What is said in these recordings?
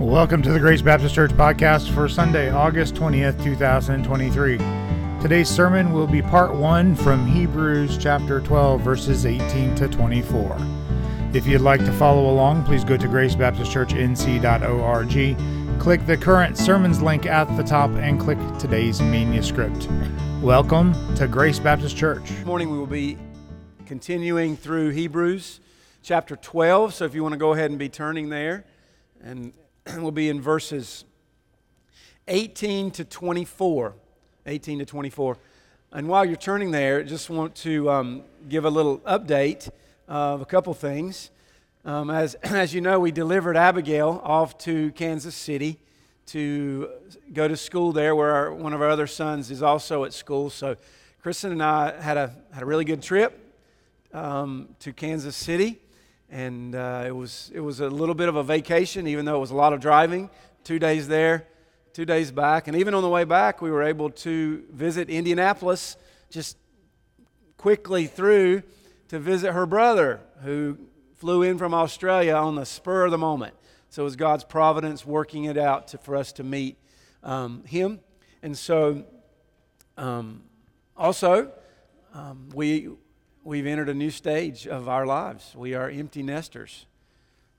Welcome to the Grace Baptist Church podcast for Sunday, August 20th, 2023. Today's sermon will be part one from Hebrews chapter 12, verses 18 to 24. If you'd like to follow along, please go to gracebaptistchurchnc.org, click the current sermons link at the top, and click today's manuscript. Welcome to Grace Baptist Church. This morning we will be continuing through Hebrews chapter 12. So if you want to go ahead and be turning there, and we'll be in verses 18 to 24. 18 to 24. And while you're turning there, I just want to um, give a little update of a couple things. Um, as, as you know, we delivered Abigail off to Kansas City to go to school there, where our, one of our other sons is also at school. So, Kristen and I had a, had a really good trip um, to Kansas City and uh, it was it was a little bit of a vacation, even though it was a lot of driving. Two days there, two days back, and even on the way back, we were able to visit Indianapolis just quickly through to visit her brother, who flew in from Australia on the spur of the moment. So it was God's providence working it out to, for us to meet um, him, and so um, also um, we we've entered a new stage of our lives. We are empty nesters.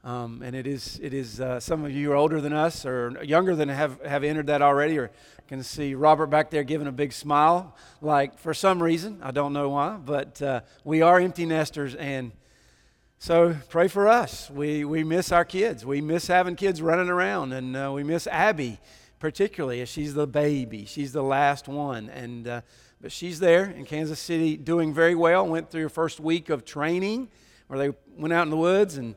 Um, and it is, it is uh, some of you are older than us or younger than have, have entered that already or can see Robert back there giving a big smile, like for some reason, I don't know why, but uh, we are empty nesters and so pray for us. We, we miss our kids. We miss having kids running around and uh, we miss Abby particularly as she's the baby. She's the last one and uh, but she's there in Kansas City doing very well. Went through her first week of training where they went out in the woods and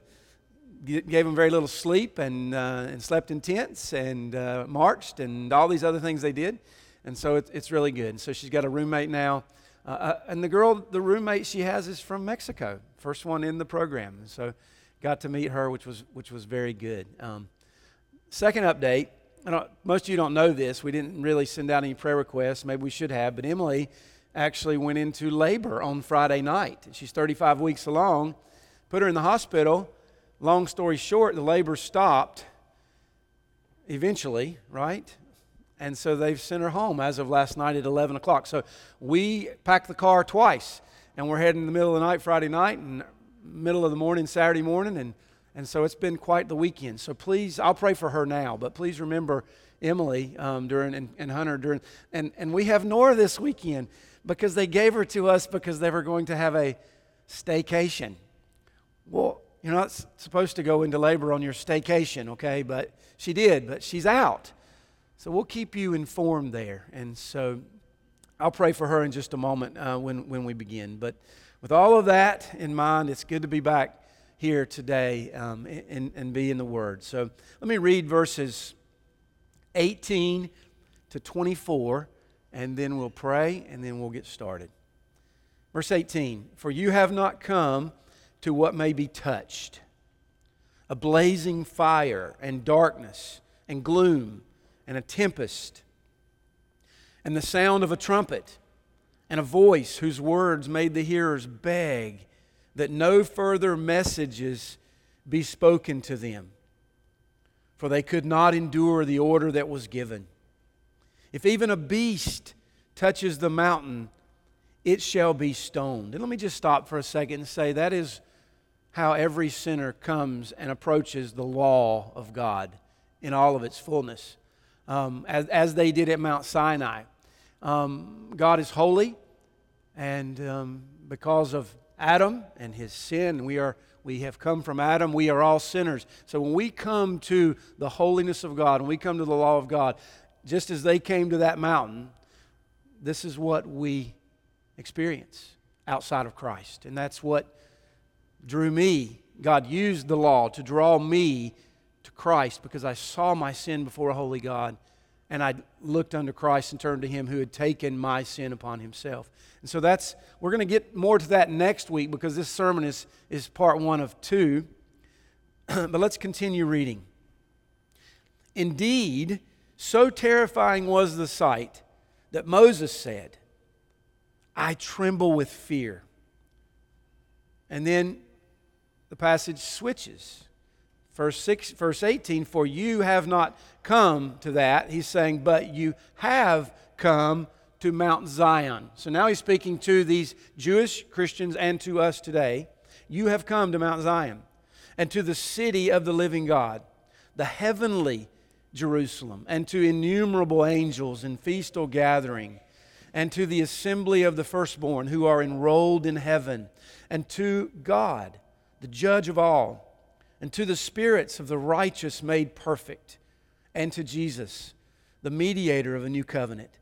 gave them very little sleep and, uh, and slept in tents and uh, marched and all these other things they did. And so it, it's really good. And So she's got a roommate now. Uh, uh, and the girl, the roommate she has is from Mexico, first one in the program. And so got to meet her, which was, which was very good. Um, second update most of you don't know this. We didn't really send out any prayer requests. Maybe we should have. But Emily actually went into labor on Friday night. She's 35 weeks along. Put her in the hospital. Long story short, the labor stopped eventually, right? And so they've sent her home as of last night at 11 o'clock. So we packed the car twice, and we're heading in the middle of the night Friday night and middle of the morning Saturday morning, and and so it's been quite the weekend. So please, I'll pray for her now, but please remember Emily um, during and, and Hunter during. And, and we have Nora this weekend because they gave her to us because they were going to have a staycation. Well, you're not supposed to go into labor on your staycation, okay? But she did, but she's out. So we'll keep you informed there. And so I'll pray for her in just a moment uh, when, when we begin. But with all of that in mind, it's good to be back here today um, and, and be in the Word. So let me read verses 18 to 24, and then we'll pray, and then we'll get started. Verse 18 For you have not come to what may be touched a blazing fire, and darkness, and gloom, and a tempest, and the sound of a trumpet, and a voice whose words made the hearers beg that no further messages be spoken to them, for they could not endure the order that was given. If even a beast touches the mountain, it shall be stoned. And let me just stop for a second and say that is how every sinner comes and approaches the law of God in all of its fullness, um, as, as they did at Mount Sinai. Um, God is holy, and um, because of Adam and his sin. We are we have come from Adam. We are all sinners. So when we come to the holiness of God, when we come to the law of God, just as they came to that mountain, this is what we experience outside of Christ. And that's what drew me. God used the law to draw me to Christ because I saw my sin before a holy God and I looked unto Christ and turned to Him who had taken my sin upon Himself. And so that's, we're going to get more to that next week because this sermon is, is part one of two. but let's continue reading. Indeed, so terrifying was the sight that Moses said, I tremble with fear. And then the passage switches Verse, 6, verse 18, for you have not come to that. He's saying, but you have come to Mount Zion. So now he's speaking to these Jewish Christians and to us today. You have come to Mount Zion and to the city of the living God, the heavenly Jerusalem, and to innumerable angels in festal gathering, and to the assembly of the firstborn who are enrolled in heaven, and to God, the judge of all and to the spirits of the righteous made perfect, and to Jesus, the mediator of a new covenant,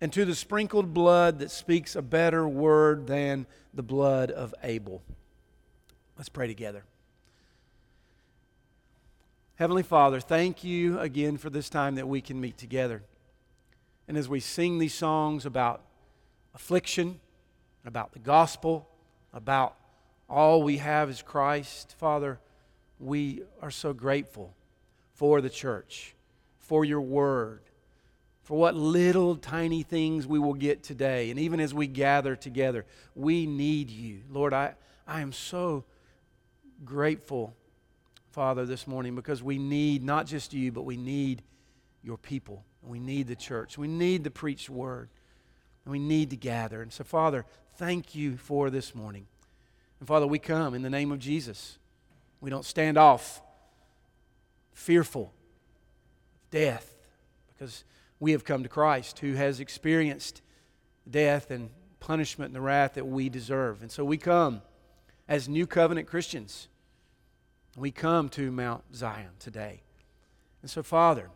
and to the sprinkled blood that speaks a better word than the blood of Abel. Let's pray together. Heavenly Father, thank you again for this time that we can meet together. And as we sing these songs about affliction, about the gospel, about all we have is Christ, Father, we are so grateful for the church, for your word, for what little tiny things we will get today. And even as we gather together, we need you. Lord, I, I am so grateful, Father, this morning because we need not just you, but we need your people. We need the church. We need the preached word. And we need to gather. And so, Father, thank you for this morning. And Father, we come in the name of Jesus. We don't stand off fearful of death because we have come to Christ who has experienced death and punishment and the wrath that we deserve. And so we come as new covenant Christians. We come to Mount Zion today. And so, Father,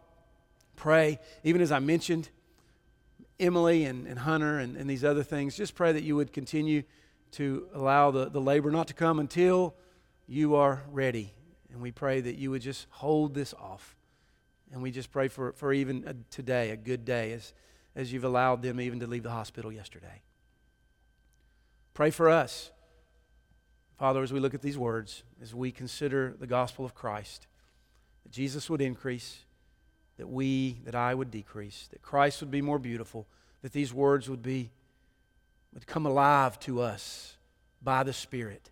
pray, even as I mentioned, Emily and, and Hunter and, and these other things, just pray that you would continue to allow the, the labor not to come until you are ready. And we pray that you would just hold this off. And we just pray for, for even today, a good day, as, as you've allowed them even to leave the hospital yesterday. Pray for us. Father, as we look at these words, as we consider the gospel of Christ, that Jesus would increase, that we, that I would decrease, that Christ would be more beautiful, that these words would be, would come alive to us by the Spirit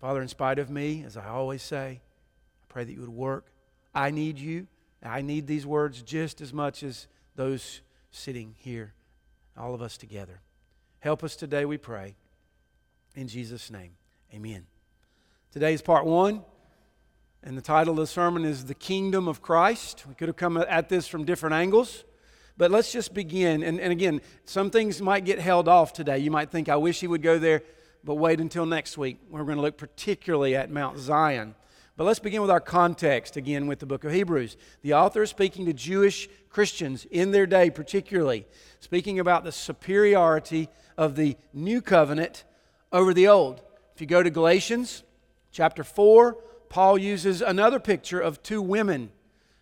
Father, in spite of me, as I always say, I pray that you would work. I need you. I need these words just as much as those sitting here, all of us together. Help us today, we pray. In Jesus' name, amen. Today is part one, and the title of the sermon is The Kingdom of Christ. We could have come at this from different angles, but let's just begin. And, and again, some things might get held off today. You might think, I wish he would go there but wait until next week. We're going to look particularly at Mount Zion. But let's begin with our context again with the book of Hebrews. The author is speaking to Jewish Christians in their day, particularly, speaking about the superiority of the new covenant over the old. If you go to Galatians chapter 4, Paul uses another picture of two women,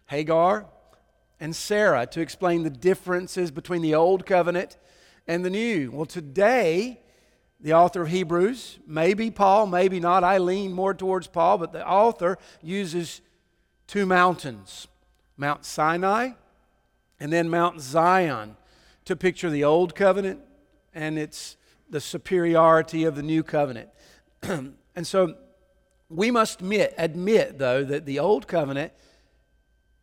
Hagar and Sarah, to explain the differences between the old covenant and the new. Well, today, the author of Hebrews, maybe Paul, maybe not. I lean more towards Paul, but the author uses two mountains Mount Sinai and then Mount Zion to picture the old covenant and its the superiority of the new covenant. and so we must admit, admit, though, that the old covenant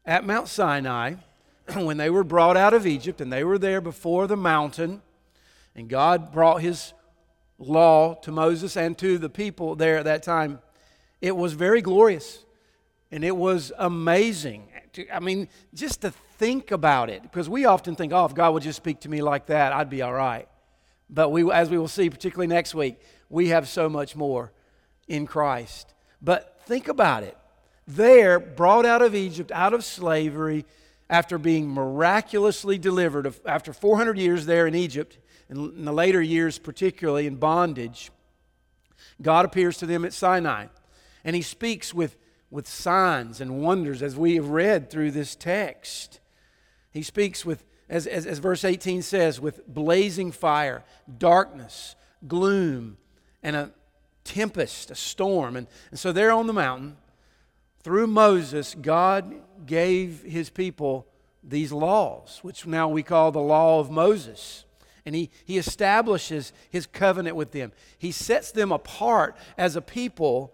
at Mount Sinai, when they were brought out of Egypt and they were there before the mountain, and God brought his law to Moses and to the people there at that time, it was very glorious and it was amazing. I mean, just to think about it, because we often think, oh, if God would just speak to me like that, I'd be all right. But we, as we will see, particularly next week, we have so much more in Christ. But think about it. There, brought out of Egypt, out of slavery, after being miraculously delivered, after 400 years there in Egypt, in the later years, particularly in bondage, God appears to them at Sinai. And he speaks with, with signs and wonders, as we have read through this text. He speaks with, as, as, as verse 18 says, with blazing fire, darkness, gloom, and a tempest, a storm. And, and so there on the mountain, through Moses, God gave his people these laws, which now we call the law of Moses and he, he establishes his covenant with them. He sets them apart as a people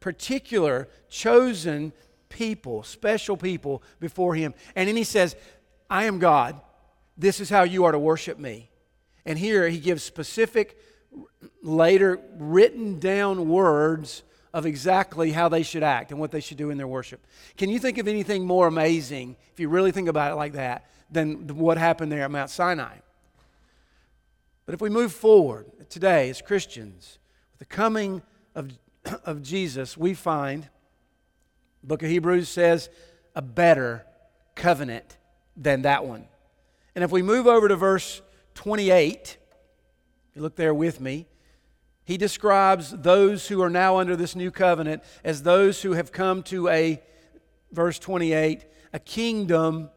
particular, chosen people, special people before him. And then he says, I am God. This is how you are to worship me. And here he gives specific, later written down words of exactly how they should act and what they should do in their worship. Can you think of anything more amazing, if you really think about it like that, than what happened there at Mount Sinai? But if we move forward today as Christians, with the coming of, of Jesus, we find, the book of Hebrews says, a better covenant than that one. And if we move over to verse 28, if you look there with me, he describes those who are now under this new covenant as those who have come to a, verse 28, a kingdom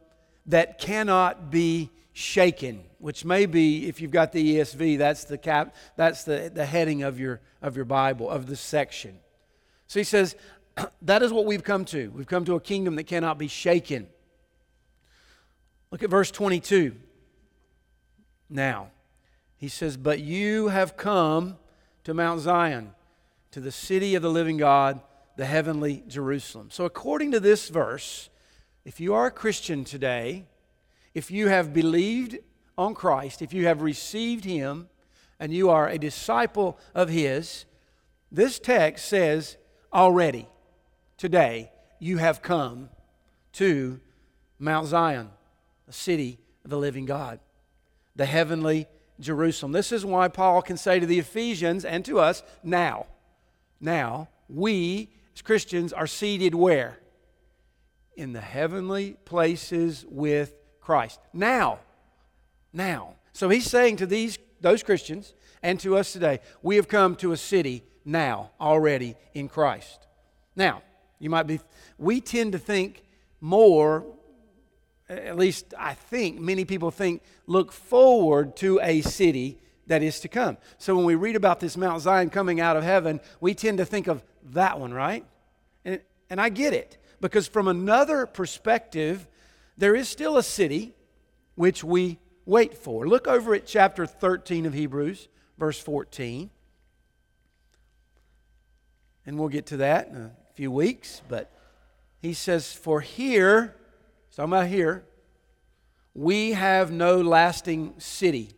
that cannot be shaken, which may be, if you've got the ESV, that's the cap, that's the, the heading of your of your Bible, of this section. So he says, that is what we've come to. We've come to a kingdom that cannot be shaken. Look at verse 22. Now, he says, But you have come to Mount Zion, to the city of the living God, the heavenly Jerusalem. So, according to this verse, if you are a Christian today, if you have believed on Christ, if you have received Him, and you are a disciple of His, this text says already, today, you have come to Mount Zion, the city of the living God, the heavenly Jerusalem. This is why Paul can say to the Ephesians and to us, now, now, we as Christians are seated where? In the heavenly places with Christ. Now, now. So he's saying to these those Christians and to us today, we have come to a city now already in Christ. Now, you might be we tend to think more at least I think many people think, look forward to a city that is to come. So when we read about this Mount Zion coming out of heaven, we tend to think of that one, right? And, and I get it, because from another perspective, there is still a city which we wait for. Look over at chapter 13 of Hebrews, verse 14. And we'll get to that in a few weeks, but he says, For here, He's talking about here. We have no lasting city,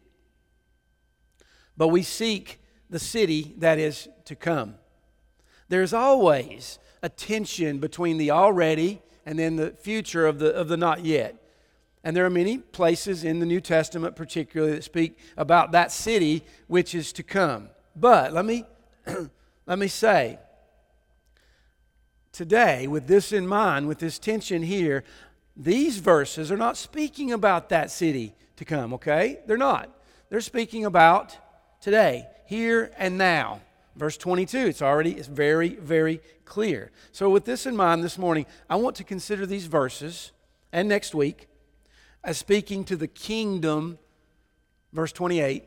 but we seek the city that is to come. There's always a tension between the already and then the future of the, of the not yet. And there are many places in the New Testament, particularly, that speak about that city which is to come. But let me, let me say, today, with this in mind, with this tension here, these verses are not speaking about that city to come, okay? They're not. They're speaking about today, here and now. Verse 22, it's already it's very, very clear. So, with this in mind this morning, I want to consider these verses and next week as speaking to the kingdom, verse 28,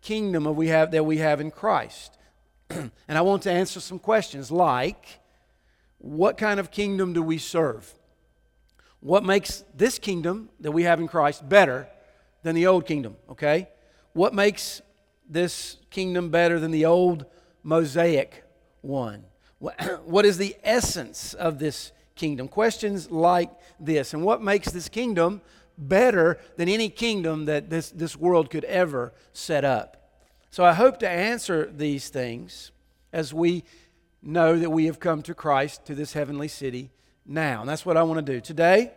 kingdom of we have, that we have in Christ. and I want to answer some questions like what kind of kingdom do we serve? What makes this kingdom that we have in Christ better than the old kingdom, okay? What makes this kingdom better than the old Mosaic one? What is the essence of this kingdom? Questions like this. And what makes this kingdom better than any kingdom that this, this world could ever set up? So I hope to answer these things as we know that we have come to Christ, to this heavenly city now. And that's what I want to do. Today,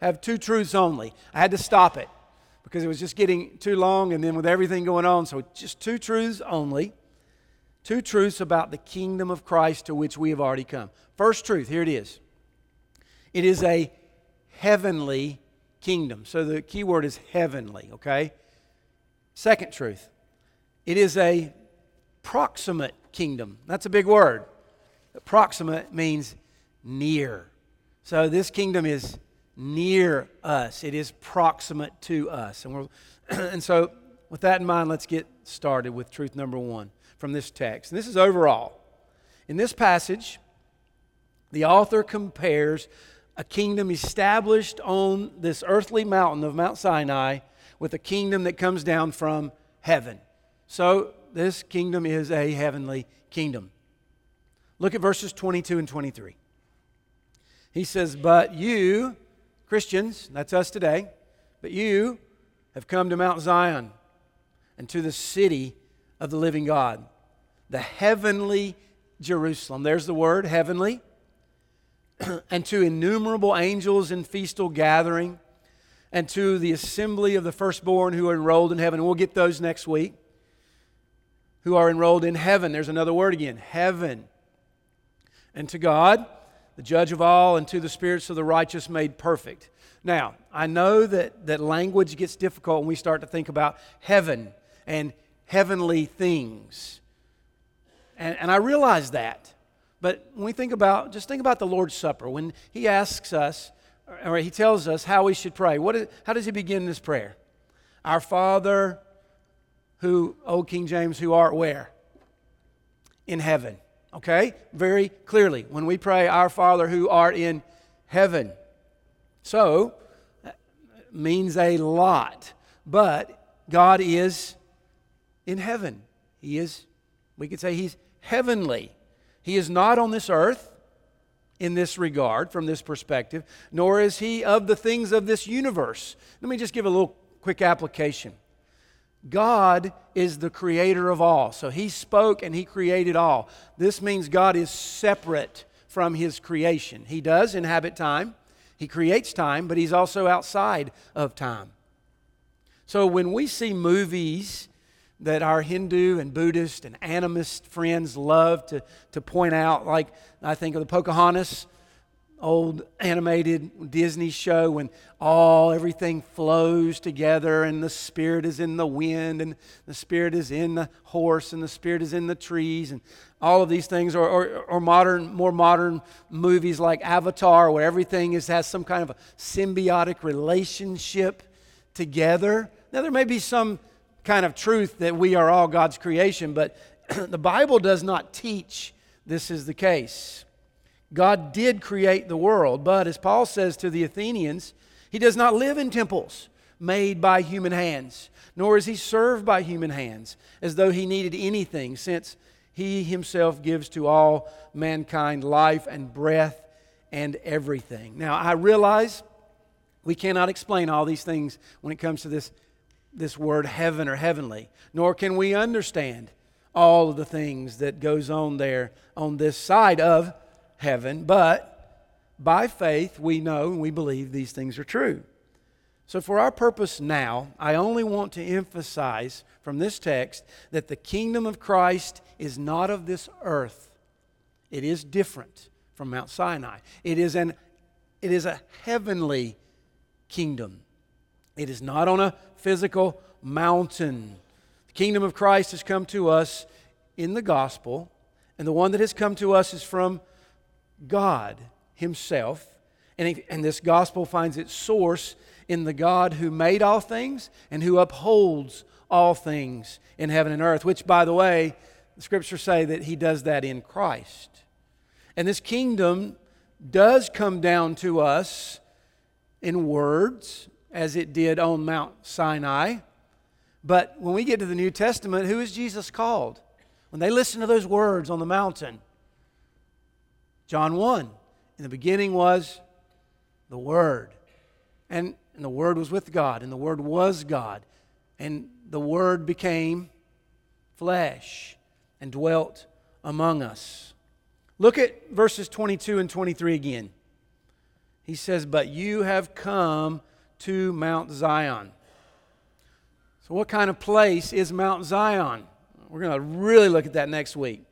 I have two truths only. I had to stop it because it was just getting too long and then with everything going on. So just two truths only. Two truths about the kingdom of Christ to which we have already come. First truth, here it is. It is a heavenly kingdom. So the key word is heavenly, okay? Second truth, it is a proximate kingdom. That's a big word. Proximate means near. So this kingdom is near us, it is proximate to us. And, we're, and so, with that in mind, let's get started with truth number one from this text. And this is overall. In this passage, the author compares a kingdom established on this earthly mountain of Mount Sinai with a kingdom that comes down from heaven. So, this kingdom is a heavenly kingdom. Look at verses 22 and 23. He says, But you, Christians, that's us today, but you have come to Mount Zion and to the city of the living God, the heavenly Jerusalem. There's the word, heavenly. and to innumerable angels in festal gathering, and to the assembly of the firstborn who are enrolled in heaven. We'll get those next week. Who are enrolled in heaven. There's another word again heaven. And to God, the judge of all, and to the spirits of the righteous made perfect. Now, I know that, that language gets difficult when we start to think about heaven and heavenly things. And, and I realize that. But when we think about, just think about the Lord's Supper. When He asks us, or He tells us how we should pray, what is, how does He begin this prayer? Our Father, who, Old King James, who art where? In heaven. Okay? Very clearly. When we pray, Our Father, who art in heaven. So, means a lot. But God is in heaven. He is, we could say, He's heavenly. He is not on this earth in this regard, from this perspective, nor is he of the things of this universe. Let me just give a little quick application. God is the creator of all. So he spoke and he created all. This means God is separate from his creation. He does inhabit time, he creates time, but he's also outside of time. So when we see movies that our Hindu and Buddhist and animist friends love to, to point out. Like, I think of the Pocahontas, old animated Disney show when all everything flows together and the spirit is in the wind and the spirit is in the horse and the spirit is in the trees and all of these things or, or, or modern more modern movies like avatar where everything is, has some kind of a symbiotic relationship together now there may be some kind of truth that we are all God's creation, but the Bible does not teach this is the case. God did create the world, but as Paul says to the Athenians, he does not live in temples made by human hands, nor is he served by human hands as though he needed anything, since he himself gives to all mankind life and breath and everything. Now, I realize we cannot explain all these things when it comes to this this word heaven or heavenly, nor can we understand all of the things that goes on there on this side of heaven, but by faith we know and we believe these things are true. So, for our purpose now, I only want to emphasize from this text that the kingdom of Christ is not of this earth. It is different from Mount Sinai. It is, an, it is a heavenly kingdom. It is not on a physical mountain. The kingdom of Christ has come to us in the gospel, and the one that has come to us is from God Himself. And, he, and this gospel finds its source in the God who made all things and who upholds all things in heaven and earth, which, by the way, the scriptures say that He does that in Christ. And this kingdom does come down to us in words as it did on Mount Sinai. But when we get to the New Testament, who is Jesus called? When they listen to those words on the mountain, John 1, in the beginning was the Word. And, and the Word was with God, and the Word was God. And the Word became flesh and dwelt among us. Look at verses 22 and 23 again. He says, But you have come to Mount Zion. So, what kind of place is Mount Zion? We're going to really look at that next week.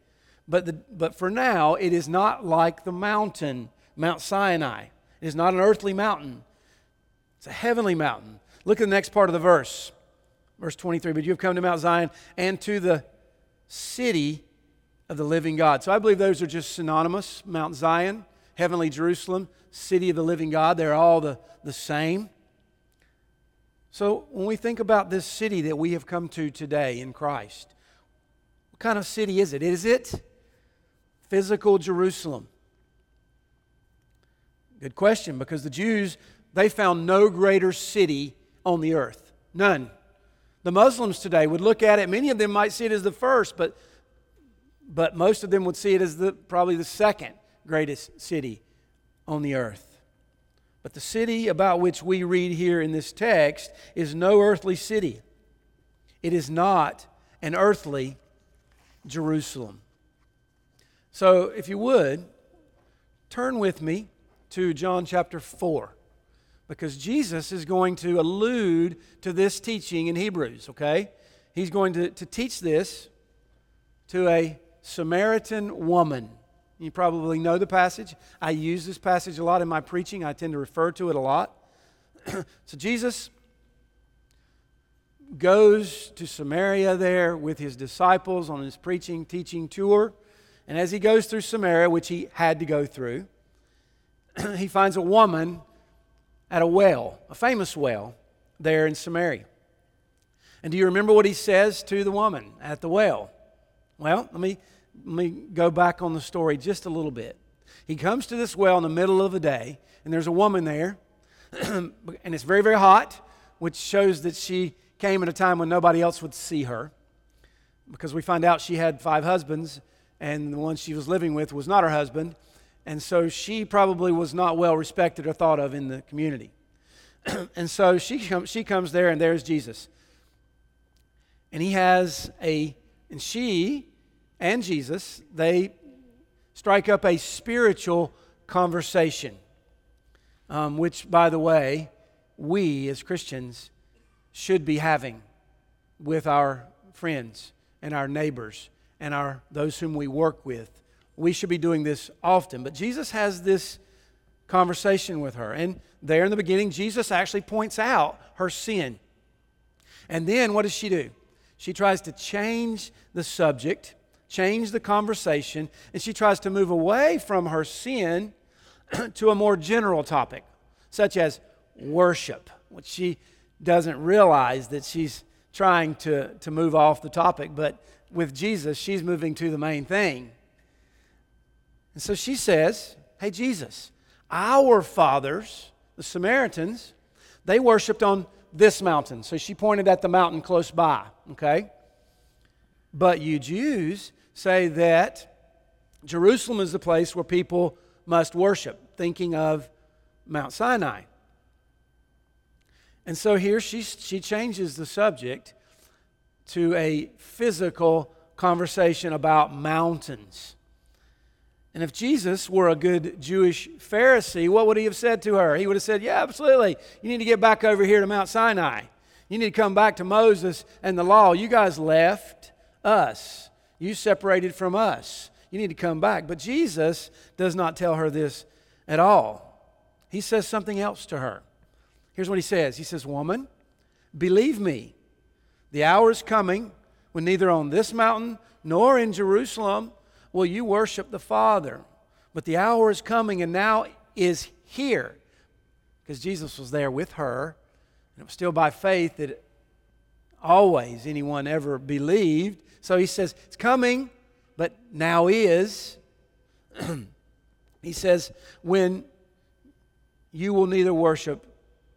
But, the, but for now, it is not like the mountain, Mount Sinai. It is not an earthly mountain, it's a heavenly mountain. Look at the next part of the verse. Verse 23 But you have come to Mount Zion and to the city of the living God. So I believe those are just synonymous Mount Zion, heavenly Jerusalem, city of the living God. They're all the, the same. So, when we think about this city that we have come to today in Christ, what kind of city is it? Is it physical Jerusalem? Good question, because the Jews, they found no greater city on the earth. None. The Muslims today would look at it, many of them might see it as the first, but but most of them would see it as the, probably the second greatest city on the earth. But the city about which we read here in this text is no earthly city. It is not an earthly Jerusalem. So, if you would, turn with me to John chapter 4 because Jesus is going to allude to this teaching in Hebrews, okay? He's going to, to teach this to a Samaritan woman. You probably know the passage. I use this passage a lot in my preaching, I tend to refer to it a lot. so, Jesus goes to Samaria there with his disciples on his preaching, teaching tour. And as he goes through Samaria, which he had to go through, he finds a woman at a well, a famous well there in Samaria. And do you remember what he says to the woman at the well? Well, let me, let me go back on the story just a little bit. He comes to this well in the middle of the day, and there's a woman there, and it's very, very hot, which shows that she came at a time when nobody else would see her, because we find out she had five husbands, and the one she was living with was not her husband, and so she probably was not well respected or thought of in the community. and so she, com- she comes there, and there's Jesus. And he has a, and she and Jesus, they strike up a spiritual conversation, um, which, by the way, we as Christians should be having with our friends and our neighbors and our, those whom we work with. We should be doing this often. But Jesus has this conversation with her. And there in the beginning, Jesus actually points out her sin. And then what does she do? She tries to change the subject, change the conversation, and she tries to move away from her sin to a more general topic, such as worship, which she doesn't realize that she's trying to, to move off the topic, but with Jesus, she's moving to the main thing. And so she says, Hey, Jesus, our fathers, the Samaritans, they worshiped on this mountain. So she pointed at the mountain close by, okay? But you Jews say that Jerusalem is the place where people must worship, thinking of Mount Sinai. And so here she, she changes the subject to a physical conversation about mountains. And if Jesus were a good Jewish Pharisee, what would he have said to her? He would have said, Yeah, absolutely. You need to get back over here to Mount Sinai. You need to come back to Moses and the law. You guys left us, you separated from us. You need to come back. But Jesus does not tell her this at all. He says something else to her. Here's what he says He says, Woman, believe me, the hour is coming when neither on this mountain nor in Jerusalem will you worship the Father. But the hour is coming and now is here. Because Jesus was there with her. And it was still by faith that always anyone ever believed. So he says, It's coming, but now is. he says, When you will neither worship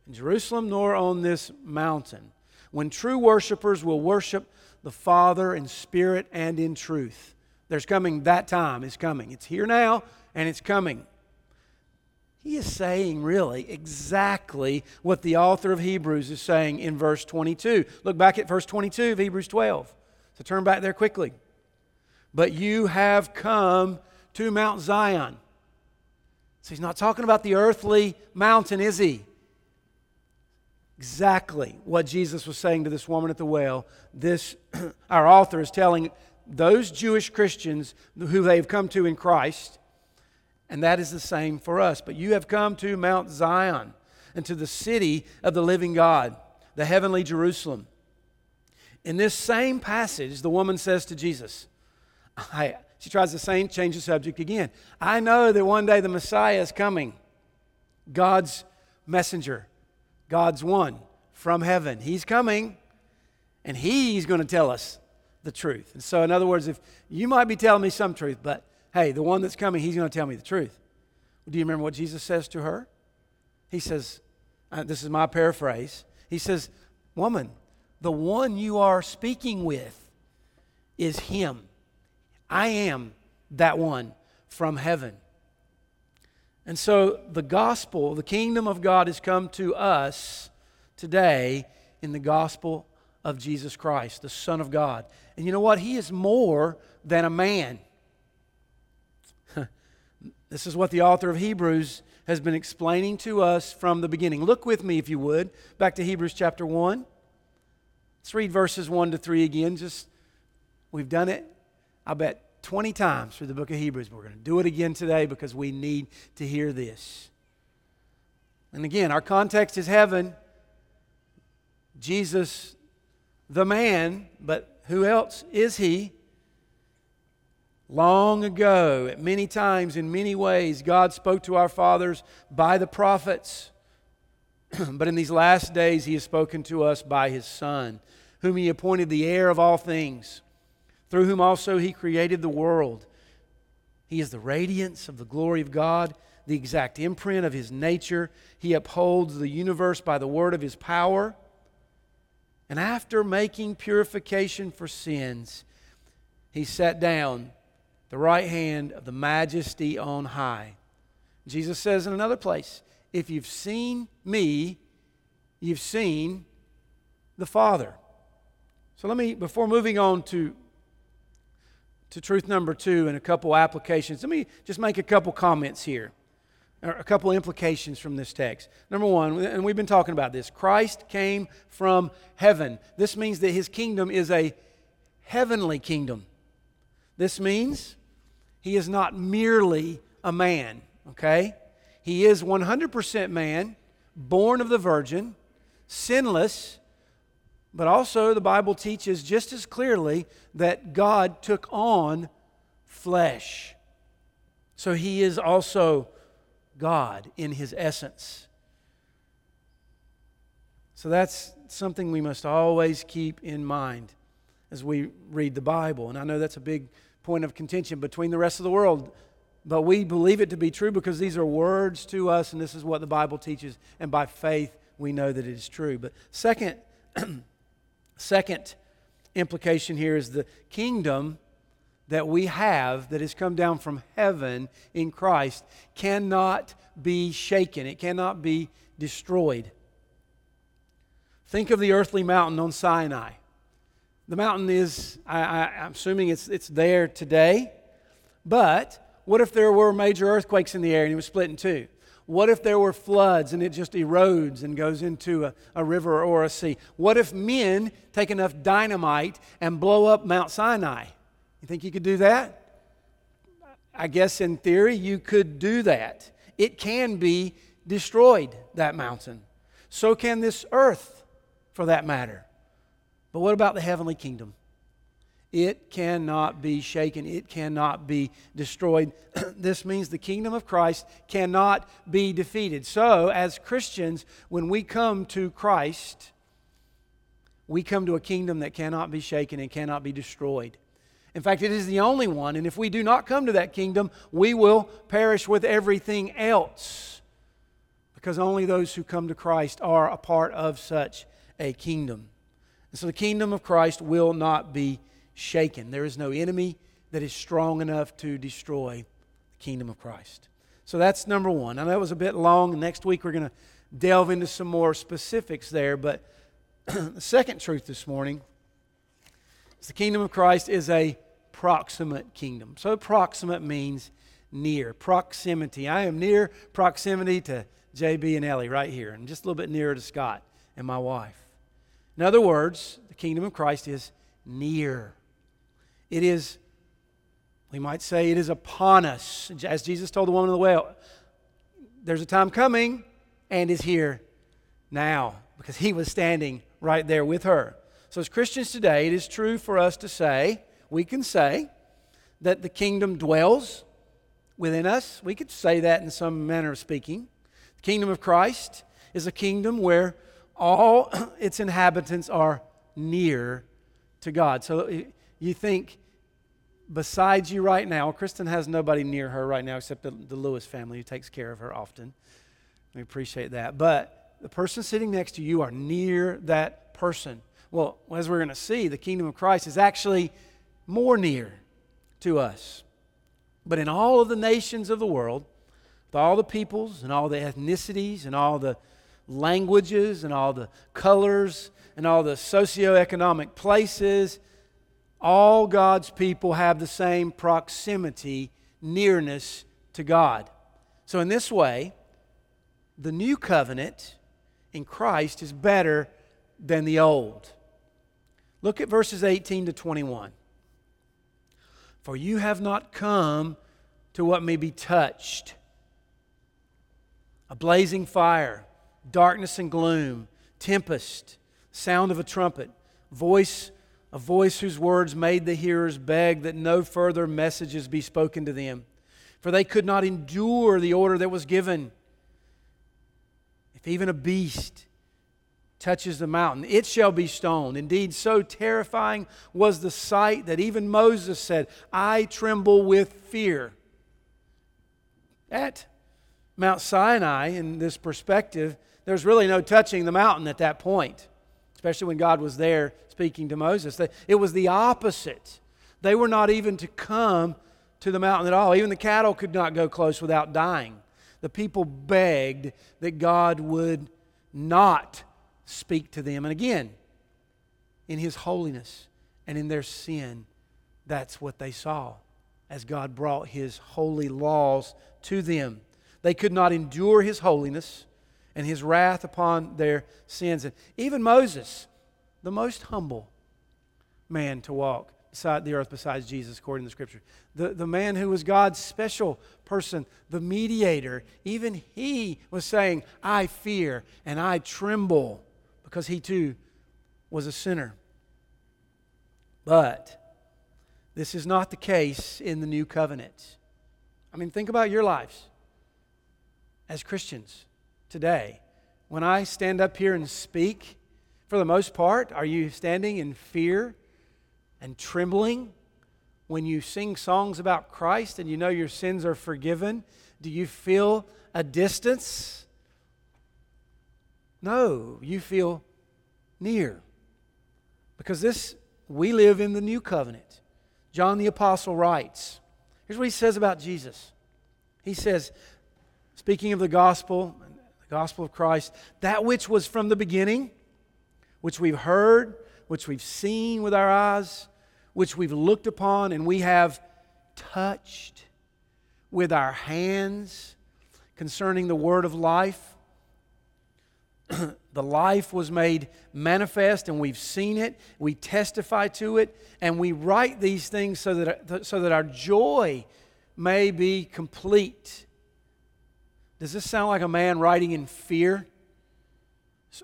in Jerusalem nor on this mountain. When true worshipers will worship the Father in spirit and in truth. There's coming that time. It's coming. It's here now and it's coming. He is saying, really, exactly what the author of Hebrews is saying in verse 22. Look back at verse 22 of Hebrews 12. So turn back there quickly. But you have come to Mount Zion. So he's not talking about the earthly mountain, is he? Exactly what Jesus was saying to this woman at the well. This, our author is telling those Jewish Christians who they've come to in Christ, and that is the same for us. But you have come to Mount Zion and to the city of the living God, the heavenly Jerusalem. In this same passage, the woman says to Jesus, I, she tries to same, change the subject again. I know that one day the Messiah is coming, God's messenger, God's one from heaven. He's coming, and He's going to tell us the truth. And so, in other words, if you might be telling me some truth, but hey, the one that's coming, he's going to tell me the truth. Do you remember what Jesus says to her? He says, uh, this is my paraphrase. He says, Woman, the one you are speaking with is him. I am that one from heaven. And so the gospel, the kingdom of God, has come to us today in the gospel of Jesus Christ, the Son of God. And you know what? He is more than a man. this is what the author of Hebrews has been explaining to us from the beginning. Look with me, if you would, back to Hebrews chapter 1. Let's read verses 1 to 3 again. Just, we've done it, I bet, 20 times through the book of Hebrews. We're going to do it again today because we need to hear this. And again, our context is heaven. Jesus, the man, but who else is he? Long ago, at many times, in many ways, God spoke to our fathers by the prophets. but in these last days, He has spoken to us by His Son, whom He appointed the heir of all things through whom also he created the world. He is the radiance of the glory of God, the exact imprint of his nature. He upholds the universe by the word of his power. And after making purification for sins, he sat down the right hand of the majesty on high. Jesus says in another place, If you've seen me, you've seen the Father. So let me, before moving on to to truth number two and a couple applications. Let me just make a couple comments here, a couple implications from this text. Number one, and we've been talking about this Christ came from heaven. This means that his kingdom is a heavenly kingdom. This means he is not merely a man, okay? He is 100% man, born of the virgin, sinless, but also, the Bible teaches just as clearly that God took on flesh. So he is also God in his essence. So that's something we must always keep in mind as we read the Bible. And I know that's a big point of contention between the rest of the world, but we believe it to be true because these are words to us and this is what the Bible teaches. And by faith, we know that it is true. But second, Second implication here is the kingdom that we have that has come down from heaven in Christ cannot be shaken, it cannot be destroyed. Think of the earthly mountain on Sinai. The mountain is, I, am assuming it's, it's there today, but what if there were major earthquakes in the air and it was split in two? What if there were floods and it just erodes and goes into a, a river or a sea? What if men take enough dynamite and blow up Mount Sinai? You think you could do that? I guess in theory you could do that. It can be destroyed, that mountain. So can this earth, for that matter. But what about the heavenly kingdom? It cannot be shaken. It cannot be destroyed. this means the kingdom of Christ cannot be defeated. So, as Christians, when we come to Christ, we come to a kingdom that cannot be shaken and cannot be destroyed. In fact, it is the only one. And if we do not come to that kingdom, we will perish with everything else. Because only those who come to Christ are a part of such a kingdom. And so the kingdom of Christ will not be shaken. There is no enemy that is strong enough to destroy the kingdom of Christ. So that's number one. I know it was a bit long. Next week we're going to delve into some more specifics there. But the second truth this morning is the kingdom of Christ is a proximate kingdom. So proximate means near, proximity. I am near proximity to JB and Ellie right here, and just a little bit nearer to Scott and my wife. In other words, the kingdom of Christ is near. It is, we might say, it is upon us. As Jesus told the woman of the well, there's a time coming and is here now because he was standing right there with her. So, as Christians today, it is true for us to say, we can say, that the kingdom dwells within us. We could say that in some manner of speaking. The kingdom of Christ is a kingdom where all its inhabitants are near to God. So uh, you think besides you right now, Kristen has nobody near her right now except the, the Lewis family who takes care of her often. We appreciate that. But the person sitting next to you are near that person. Well, as we're going to see, the kingdom of Christ is actually more near to us. But in all of the nations of the world, with all the peoples and all the ethnicities and all the languages and all the colors and all the socioeconomic places, all God's people have the same proximity, nearness to God. So, in this way, the new covenant in Christ is better than the old. Look at verses 18 to 21. For you have not come to what may be touched a blazing fire, darkness and gloom, tempest, sound of a trumpet, voice a voice whose words made the hearers beg that no further messages be spoken to them, for they could not endure the order that was given. If even a beast touches the mountain, it shall be stoned. Indeed, so terrifying was the sight that even Moses said, I tremble with fear. At Mount Sinai, in this perspective, there's really no touching the mountain at that point, especially when God was there speaking to Moses. It was the opposite. They were not even to come to the mountain at all. Even the cattle could not go close without dying. The people begged that God would not speak to them. And again, in His holiness and in their sin, that's what they saw as God brought His holy laws to them. They could not endure His holiness and His wrath upon their sins. And even Moses, the most humble man to walk beside the earth besides Jesus, according to the scripture. The, the man who was God's special person, the mediator, even he was saying, I fear and I tremble because he too was a sinner. But this is not the case in the new covenant. I mean, think about your lives as Christians today. When I stand up here and speak, for the most part, are you standing in fear and trembling when you sing songs about Christ and you know your sins are forgiven? Do you feel a distance? No, you feel near. Because this, we live in the new covenant. John the Apostle writes, here's what he says about Jesus. He says, speaking of the gospel, the gospel of Christ, that which was from the beginning, which we've heard, which we've seen with our eyes, which we've looked upon, and we have touched with our hands concerning the word of life. the life was made manifest, and we've seen it. We testify to it, and we write these things so that, so that our joy may be complete. Does this sound like a man writing in fear?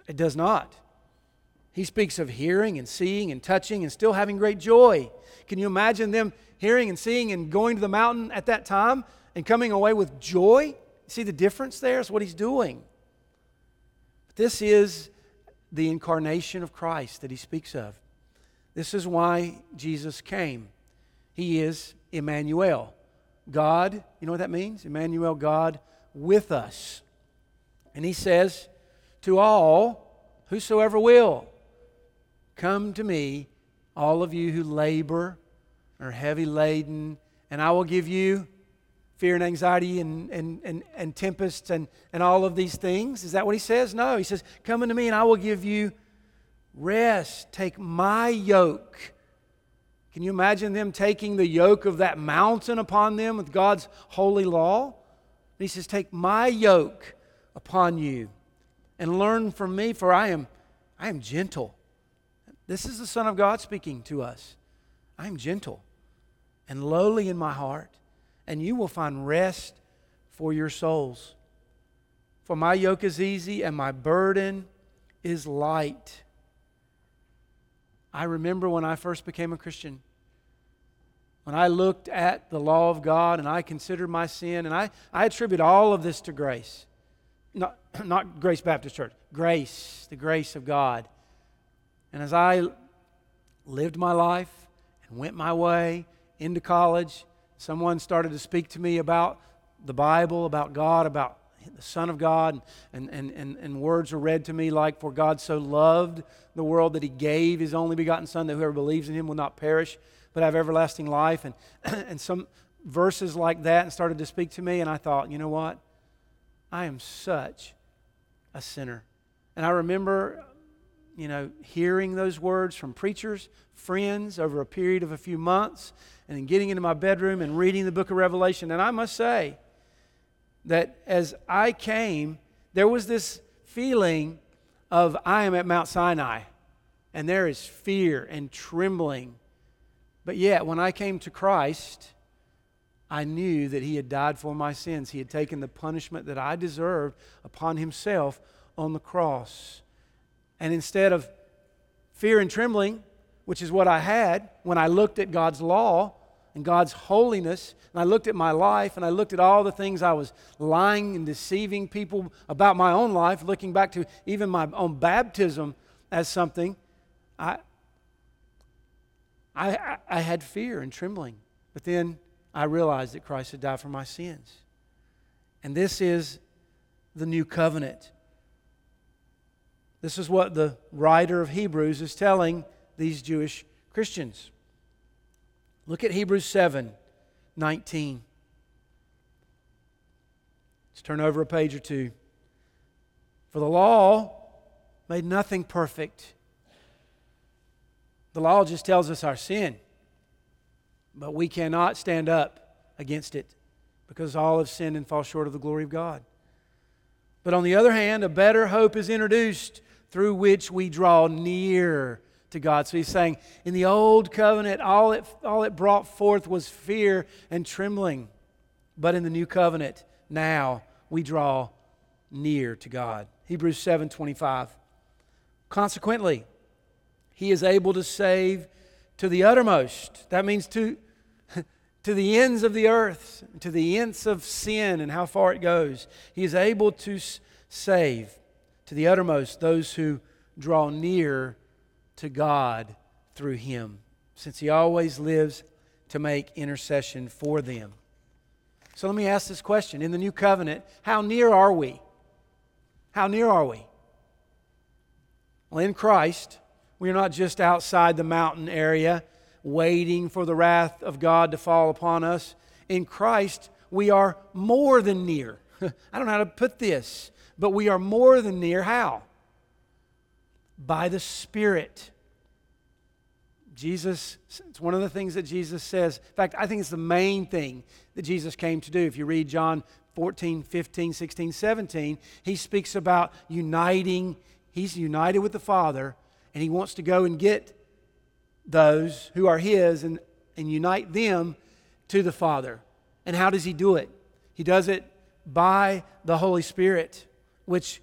It does not. He speaks of hearing and seeing and touching and still having great joy. Can you imagine them hearing and seeing and going to the mountain at that time and coming away with joy? See the difference there? It's what he's doing. This is the incarnation of Christ that he speaks of. This is why Jesus came. He is Emmanuel. God, you know what that means? Emmanuel, God with us. And he says, To all, whosoever will, Come to me, all of you who labor are heavy laden, and I will give you fear and anxiety and, and, and, and tempests and, and all of these things. Is that what he says? No. He says, Come unto me, and I will give you rest. Take my yoke. Can you imagine them taking the yoke of that mountain upon them with God's holy law? And he says, Take my yoke upon you and learn from me, for I am, I am gentle this is the Son of God speaking to us. I am gentle and lowly in my heart, and you will find rest for your souls. For my yoke is easy and my burden is light. I remember when I first became a Christian, when I looked at the law of God and I considered my sin, and I, I attribute all of this to grace. Not, not Grace Baptist Church, grace, the grace of God. And as I lived my life and went my way into college, someone started to speak to me about the Bible, about God, about the Son of God, and, and, and, and words were read to me like, For God so loved the world that he gave his only begotten Son, that whoever believes in him will not perish, but have everlasting life. And, and some verses like that and started to speak to me. And I thought, you know what? I am such a sinner. And I remember, you know, hearing those words from preachers, friends over a period of a few months, and then getting into my bedroom and reading the book of Revelation. And I must say that as I came, there was this feeling of I am at Mount Sinai, and there is fear and trembling. But yet, when I came to Christ, I knew that He had died for my sins. He had taken the punishment that I deserved upon Himself on the cross. And instead of fear and trembling, which is what I had when I looked at God's law and God's holiness, and I looked at my life and I looked at all the things I was lying and deceiving people about my own life, looking back to even my own baptism as something, I, I, I had fear and trembling. But then I realized that Christ had died for my sins. And this is the new covenant. This is what the writer of Hebrews is telling these Jewish Christians. Look at Hebrews 7 19. Let's turn over a page or two. For the law made nothing perfect. The law just tells us our sin, but we cannot stand up against it because all have sinned and fall short of the glory of God. But on the other hand, a better hope is introduced through which we draw near to God. So he's saying, in the old covenant, all it, all it brought forth was fear and trembling. But in the new covenant, now we draw near to God. Hebrews 7 25. Consequently, he is able to save to the uttermost. That means to, to the ends of the earth, to the ends of sin and how far it goes. He is able to save to the uttermost those who draw near to God through him, since he always lives to make intercession for them. So let me ask this question. In the new covenant, how near are we? How near are we? Well, in Christ, we are not just outside the mountain area waiting for the wrath of God to fall upon us. In Christ, we are more than near. I don't know how to put this but we are more than near. How? By the Spirit. Jesus, it's one of the things that Jesus says. In fact, I think it's the main thing that Jesus came to do. If you read John 14, 15, 16, 17, he speaks about uniting. He's united with the Father, and he wants to go and get those who are his and, and unite them to the Father. And how does he do it? He does it by the Holy Spirit which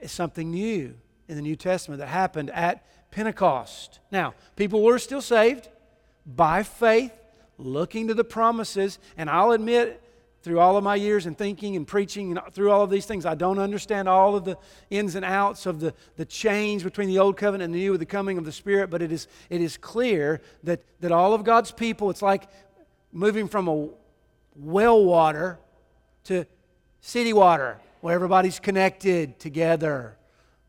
is something new in the New Testament that happened at Pentecost. Now, people were still saved by faith, looking to the promises, and I'll admit, through all of my years and thinking and preaching and through all of these things, I don't understand all of the ins and outs of the, the change between the old covenant and the new with the coming of the Spirit, but it is, it is clear that, that all of God's people, it's like moving from a well water to city water where everybody's connected together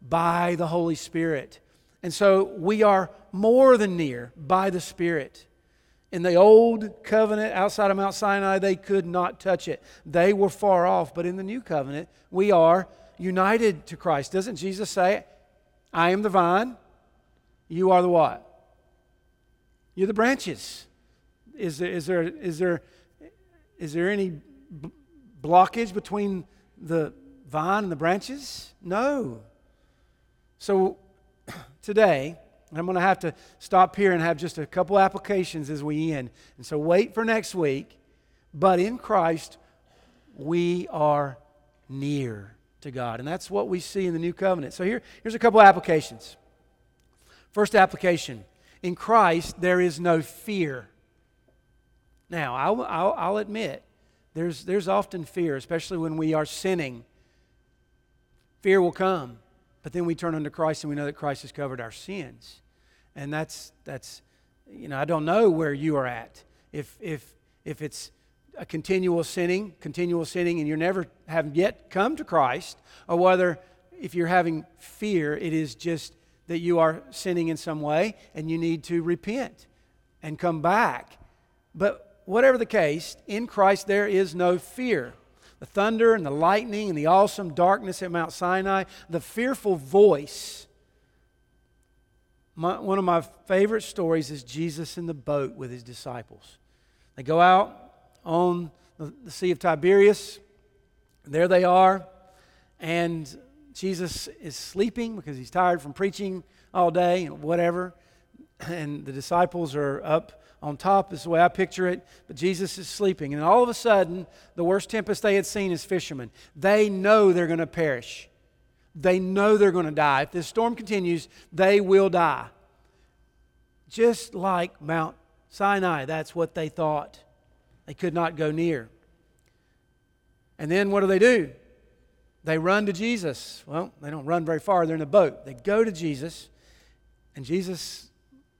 by the Holy Spirit. And so we are more than near by the Spirit. In the old covenant outside of Mount Sinai, they could not touch it. They were far off. But in the new covenant, we are united to Christ. Doesn't Jesus say, I am the vine, you are the what? You're the branches. Is there, is there, is there, is there any blockage between the vine and the branches? No. So today, I'm going to have to stop here and have just a couple applications as we end. And so wait for next week. But in Christ, we are near to God. And that's what we see in the new covenant. So here, here's a couple applications. First application in Christ, there is no fear. Now, I'll, I'll, I'll admit, there's, there's often fear, especially when we are sinning fear will come. But then we turn unto Christ and we know that Christ has covered our sins. And that's, that's you know, I don't know where you are at. If, if, if it's a continual sinning, continual sinning, and you're never have yet come to Christ, or whether if you're having fear, it is just that you are sinning in some way and you need to repent and come back. But whatever the case, in Christ there is no fear. The thunder and the lightning and the awesome darkness at Mount Sinai, the fearful voice. My, one of my favorite stories is Jesus in the boat with his disciples. They go out on the, the Sea of Tiberias. There they are, and Jesus is sleeping because he's tired from preaching all day and whatever. And the disciples are up on top, is the way I picture it. But Jesus is sleeping. And all of a sudden, the worst tempest they had seen is fishermen. They know they're going to perish. They know they're going to die. If this storm continues, they will die. Just like Mount Sinai, that's what they thought. They could not go near. And then what do they do? They run to Jesus. Well, they don't run very far, they're in a boat. They go to Jesus, and Jesus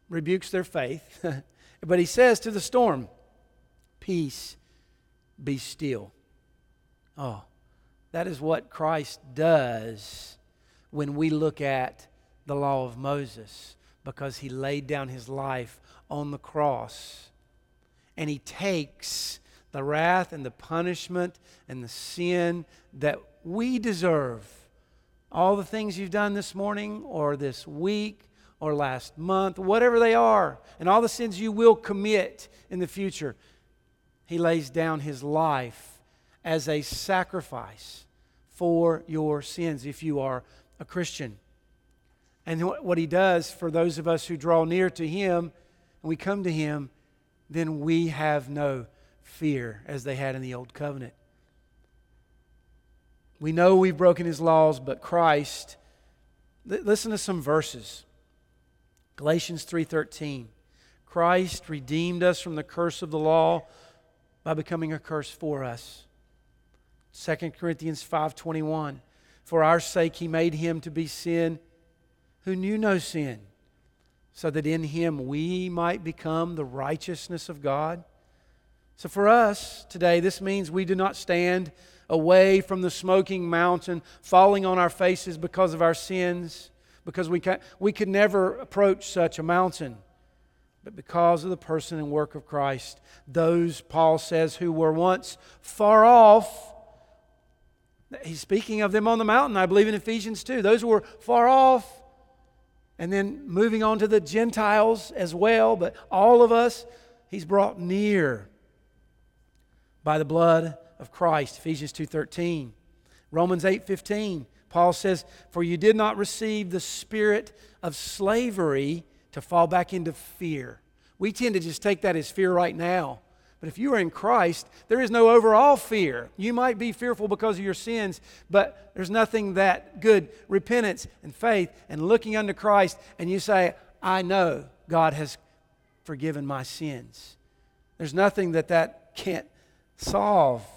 rebukes their faith. but he says to the storm, Peace, be still. Oh, that is what Christ does when we look at the law of Moses because he laid down his life on the cross and he takes the wrath and the punishment and the sin that we deserve. All the things you've done this morning or this week or last month, whatever they are, and all the sins you will commit in the future, He lays down His life as a sacrifice for your sins if you are a Christian. And what He does for those of us who draw near to Him and we come to Him, then we have no fear as they had in the Old Covenant. We know we've broken his laws, but Christ, listen to some verses. Galatians 3:13. Christ redeemed us from the curse of the law by becoming a curse for us. 2 Corinthians 5:21. For our sake he made him to be sin who knew no sin, so that in him we might become the righteousness of God. So for us today this means we do not stand away from the smoking mountain, falling on our faces because of our sins, because we, can, we could never approach such a mountain. But because of the person and work of Christ, those, Paul says, who were once far off, he's speaking of them on the mountain, I believe in Ephesians 2. Those were far off, and then moving on to the Gentiles as well, but all of us, he's brought near by the blood of Christ, Ephesians 2:13. Romans 8:15, Paul says, "For you did not receive the spirit of slavery to fall back into fear." We tend to just take that as fear right now. But if you are in Christ, there is no overall fear. You might be fearful because of your sins, but there's nothing that good repentance and faith and looking unto Christ and you say, "I know God has forgiven my sins." There's nothing that that can't solve.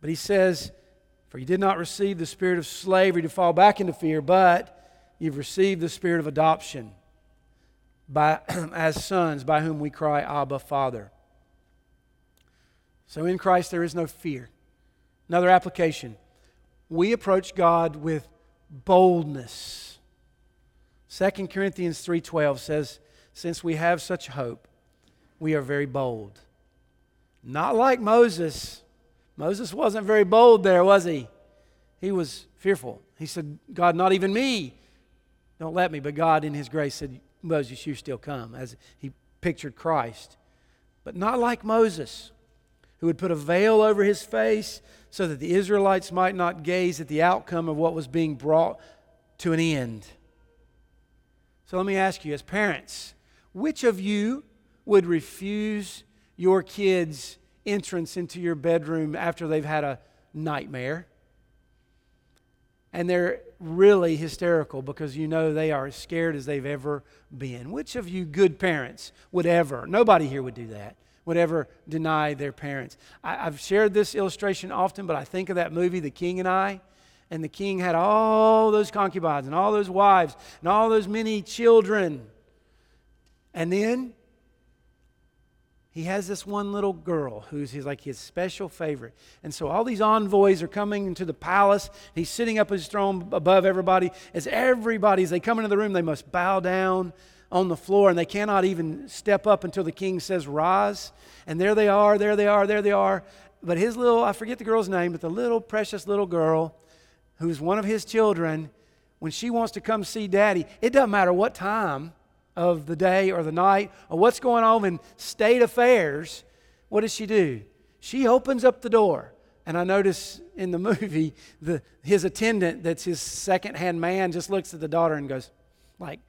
But he says, For you did not receive the spirit of slavery to fall back into fear, but you've received the spirit of adoption by, as sons, by whom we cry, Abba, Father. So in Christ there is no fear. Another application. We approach God with boldness. 2 Corinthians 3:12 says, "Since we have such hope, we are very bold." Not like Moses. Moses wasn't very bold there, was he? He was fearful. He said, God, not even me. Don't let me. But God, in His grace, said, Moses, you still come, as he pictured Christ. But not like Moses, who would put a veil over his face so that the Israelites might not gaze at the outcome of what was being brought to an end. So let me ask you, as parents, which of you would refuse your kids entrance into your bedroom after they've had a nightmare. And they're really hysterical because you know they are as scared as they've ever been. Which of you good parents would ever, nobody here would do that, would ever deny their parents? I, have shared this illustration often, but I think of that movie, The King and I. And the king had all those concubines and all those wives and all those many children. And then he has this one little girl who's his, like his special favorite. And so all these envoys are coming into the palace. He's sitting up his throne above everybody. As everybody, as they come into the room, they must bow down on the floor and they cannot even step up until the king says, Rise. And there they are, there they are, there they are. But his little, I forget the girl's name, but the little precious little girl who's one of his children, when she wants to come see daddy, it doesn't matter what time of the day or the night or what's going on in state affairs, what does she do? She opens up the door. And I notice in the movie, the, his attendant, that's his second hand man, just looks at the daughter and goes, like,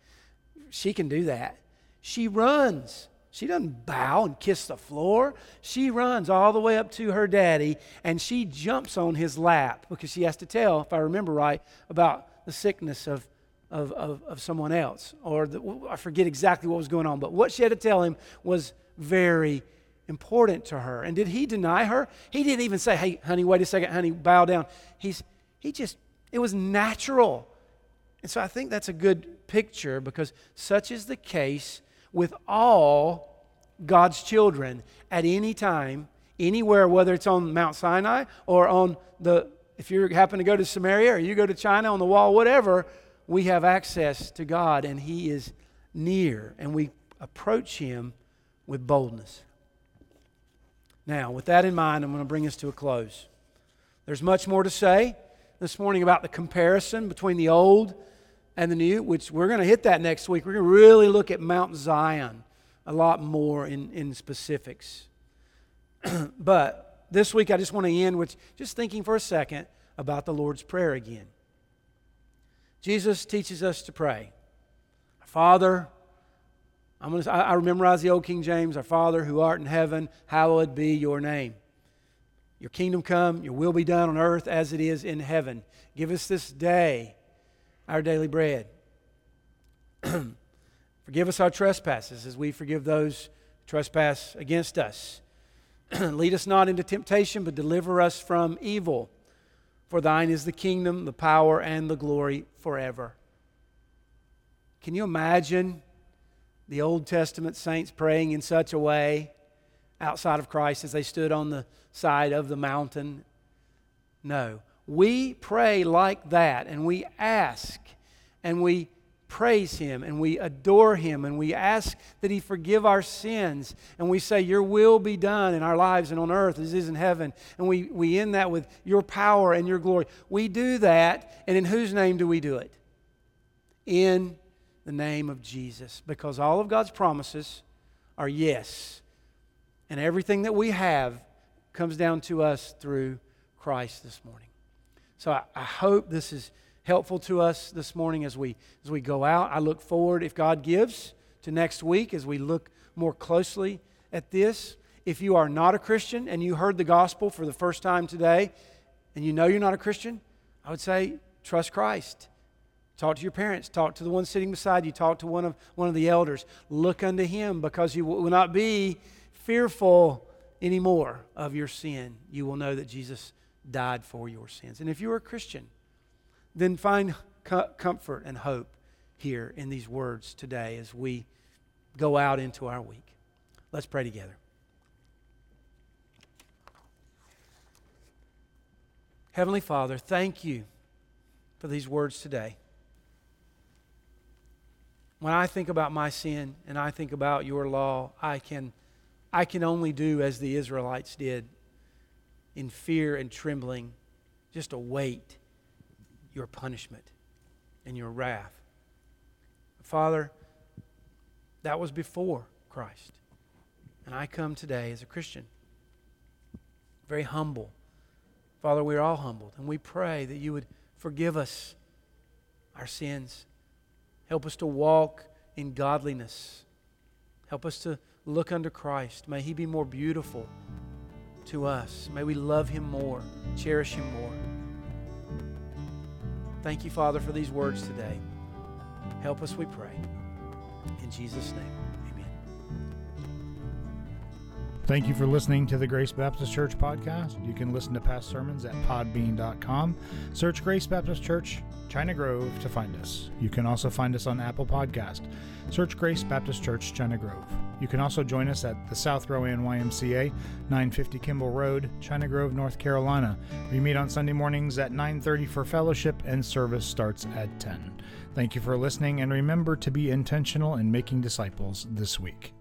she can do that. She runs. She doesn't bow and kiss the floor. She runs all the way up to her daddy and she jumps on his lap because she has to tell, if I remember right, about the sickness of, of, of, of someone else. Or the, I forget exactly what was going on, but what she had to tell him was very important to her. And did he deny her? He didn't even say, hey, honey, wait a second, honey, bow down. He's, he just, it was natural. And so I think that's a good picture because such is the case with all God's children at any time, anywhere, whether it's on Mount Sinai or on the, if you happen to go to Samaria or you go to China on the wall, whatever, we have access to God and He is near and we approach Him with boldness. Now, with that in mind, I'm going to bring us to a close. There's much more to say this morning about the comparison between the old and the new, which we're going to hit that next week. We're going to really look at Mount Zion a lot more in, in specifics. but this week, I just want to end with just thinking for a second about the Lord's Prayer again. Jesus teaches us to pray Father, I'm gonna, I, I memorize the old King James, Our Father who art in heaven, hallowed be your name. Your kingdom come, your will be done on earth as it is in heaven. Give us this day our daily bread. forgive us our trespasses as we forgive those who trespass against us. Lead us not into temptation, but deliver us from evil. For thine is the kingdom, the power, and the glory forever. Can you imagine the Old Testament saints praying in such a way outside of Christ as they stood on the side of the mountain? No. We pray like that and we ask and we praise Him and we adore Him and we ask that He forgive our sins and we say, Your will be done in our lives and on earth as it is in heaven. And we, we end that with Your power and Your glory. We do that, and in whose name do we do it? In the name of Jesus. Because all of God's promises are yes. And everything that we have comes down to us through Christ this morning. So I, I hope this is helpful to us this morning as we as we go out. I look forward, if God gives, to next week as we look more closely at this. If you are not a Christian and you heard the gospel for the first time today and you know you're not a Christian, I would say trust Christ. Talk to your parents. Talk to the one sitting beside you. Talk to one of, one of the elders. Look unto him because you will not be fearful anymore of your sin. You will know that Jesus died for your sins. And if you're a Christian, then find co- comfort and hope here in these words today as we go out into our week. Let's pray together. Heavenly Father, thank you for these words today. When I think about my sin and I think about your law, I can, I can only do as the Israelites did in fear and trembling, just await your punishment and your wrath. Father, that was before Christ. And I come today as a Christian, very humble. Father, we're all humbled, and we pray that you would forgive us our sins Help us to walk in godliness. Help us to look unto Christ. May He be more beautiful to us. May we love Him more, cherish Him more. Thank you, Father, for these words today. Help us, we pray. In Jesus' name, amen. Thank you for listening to the Grace Baptist Church podcast. You can listen to past sermons at podbean.com. Search Grace Baptist Church China Grove to find us. You can also find us on Apple Podcast. Search Grace Baptist Church, China Grove. You can also join us at the South Rowan YMCA, 950 Kimball Road, China Grove, North Carolina. We meet on Sunday mornings at 9:30 for fellowship and service starts at 10. Thank you for listening and remember to be intentional in making disciples this week.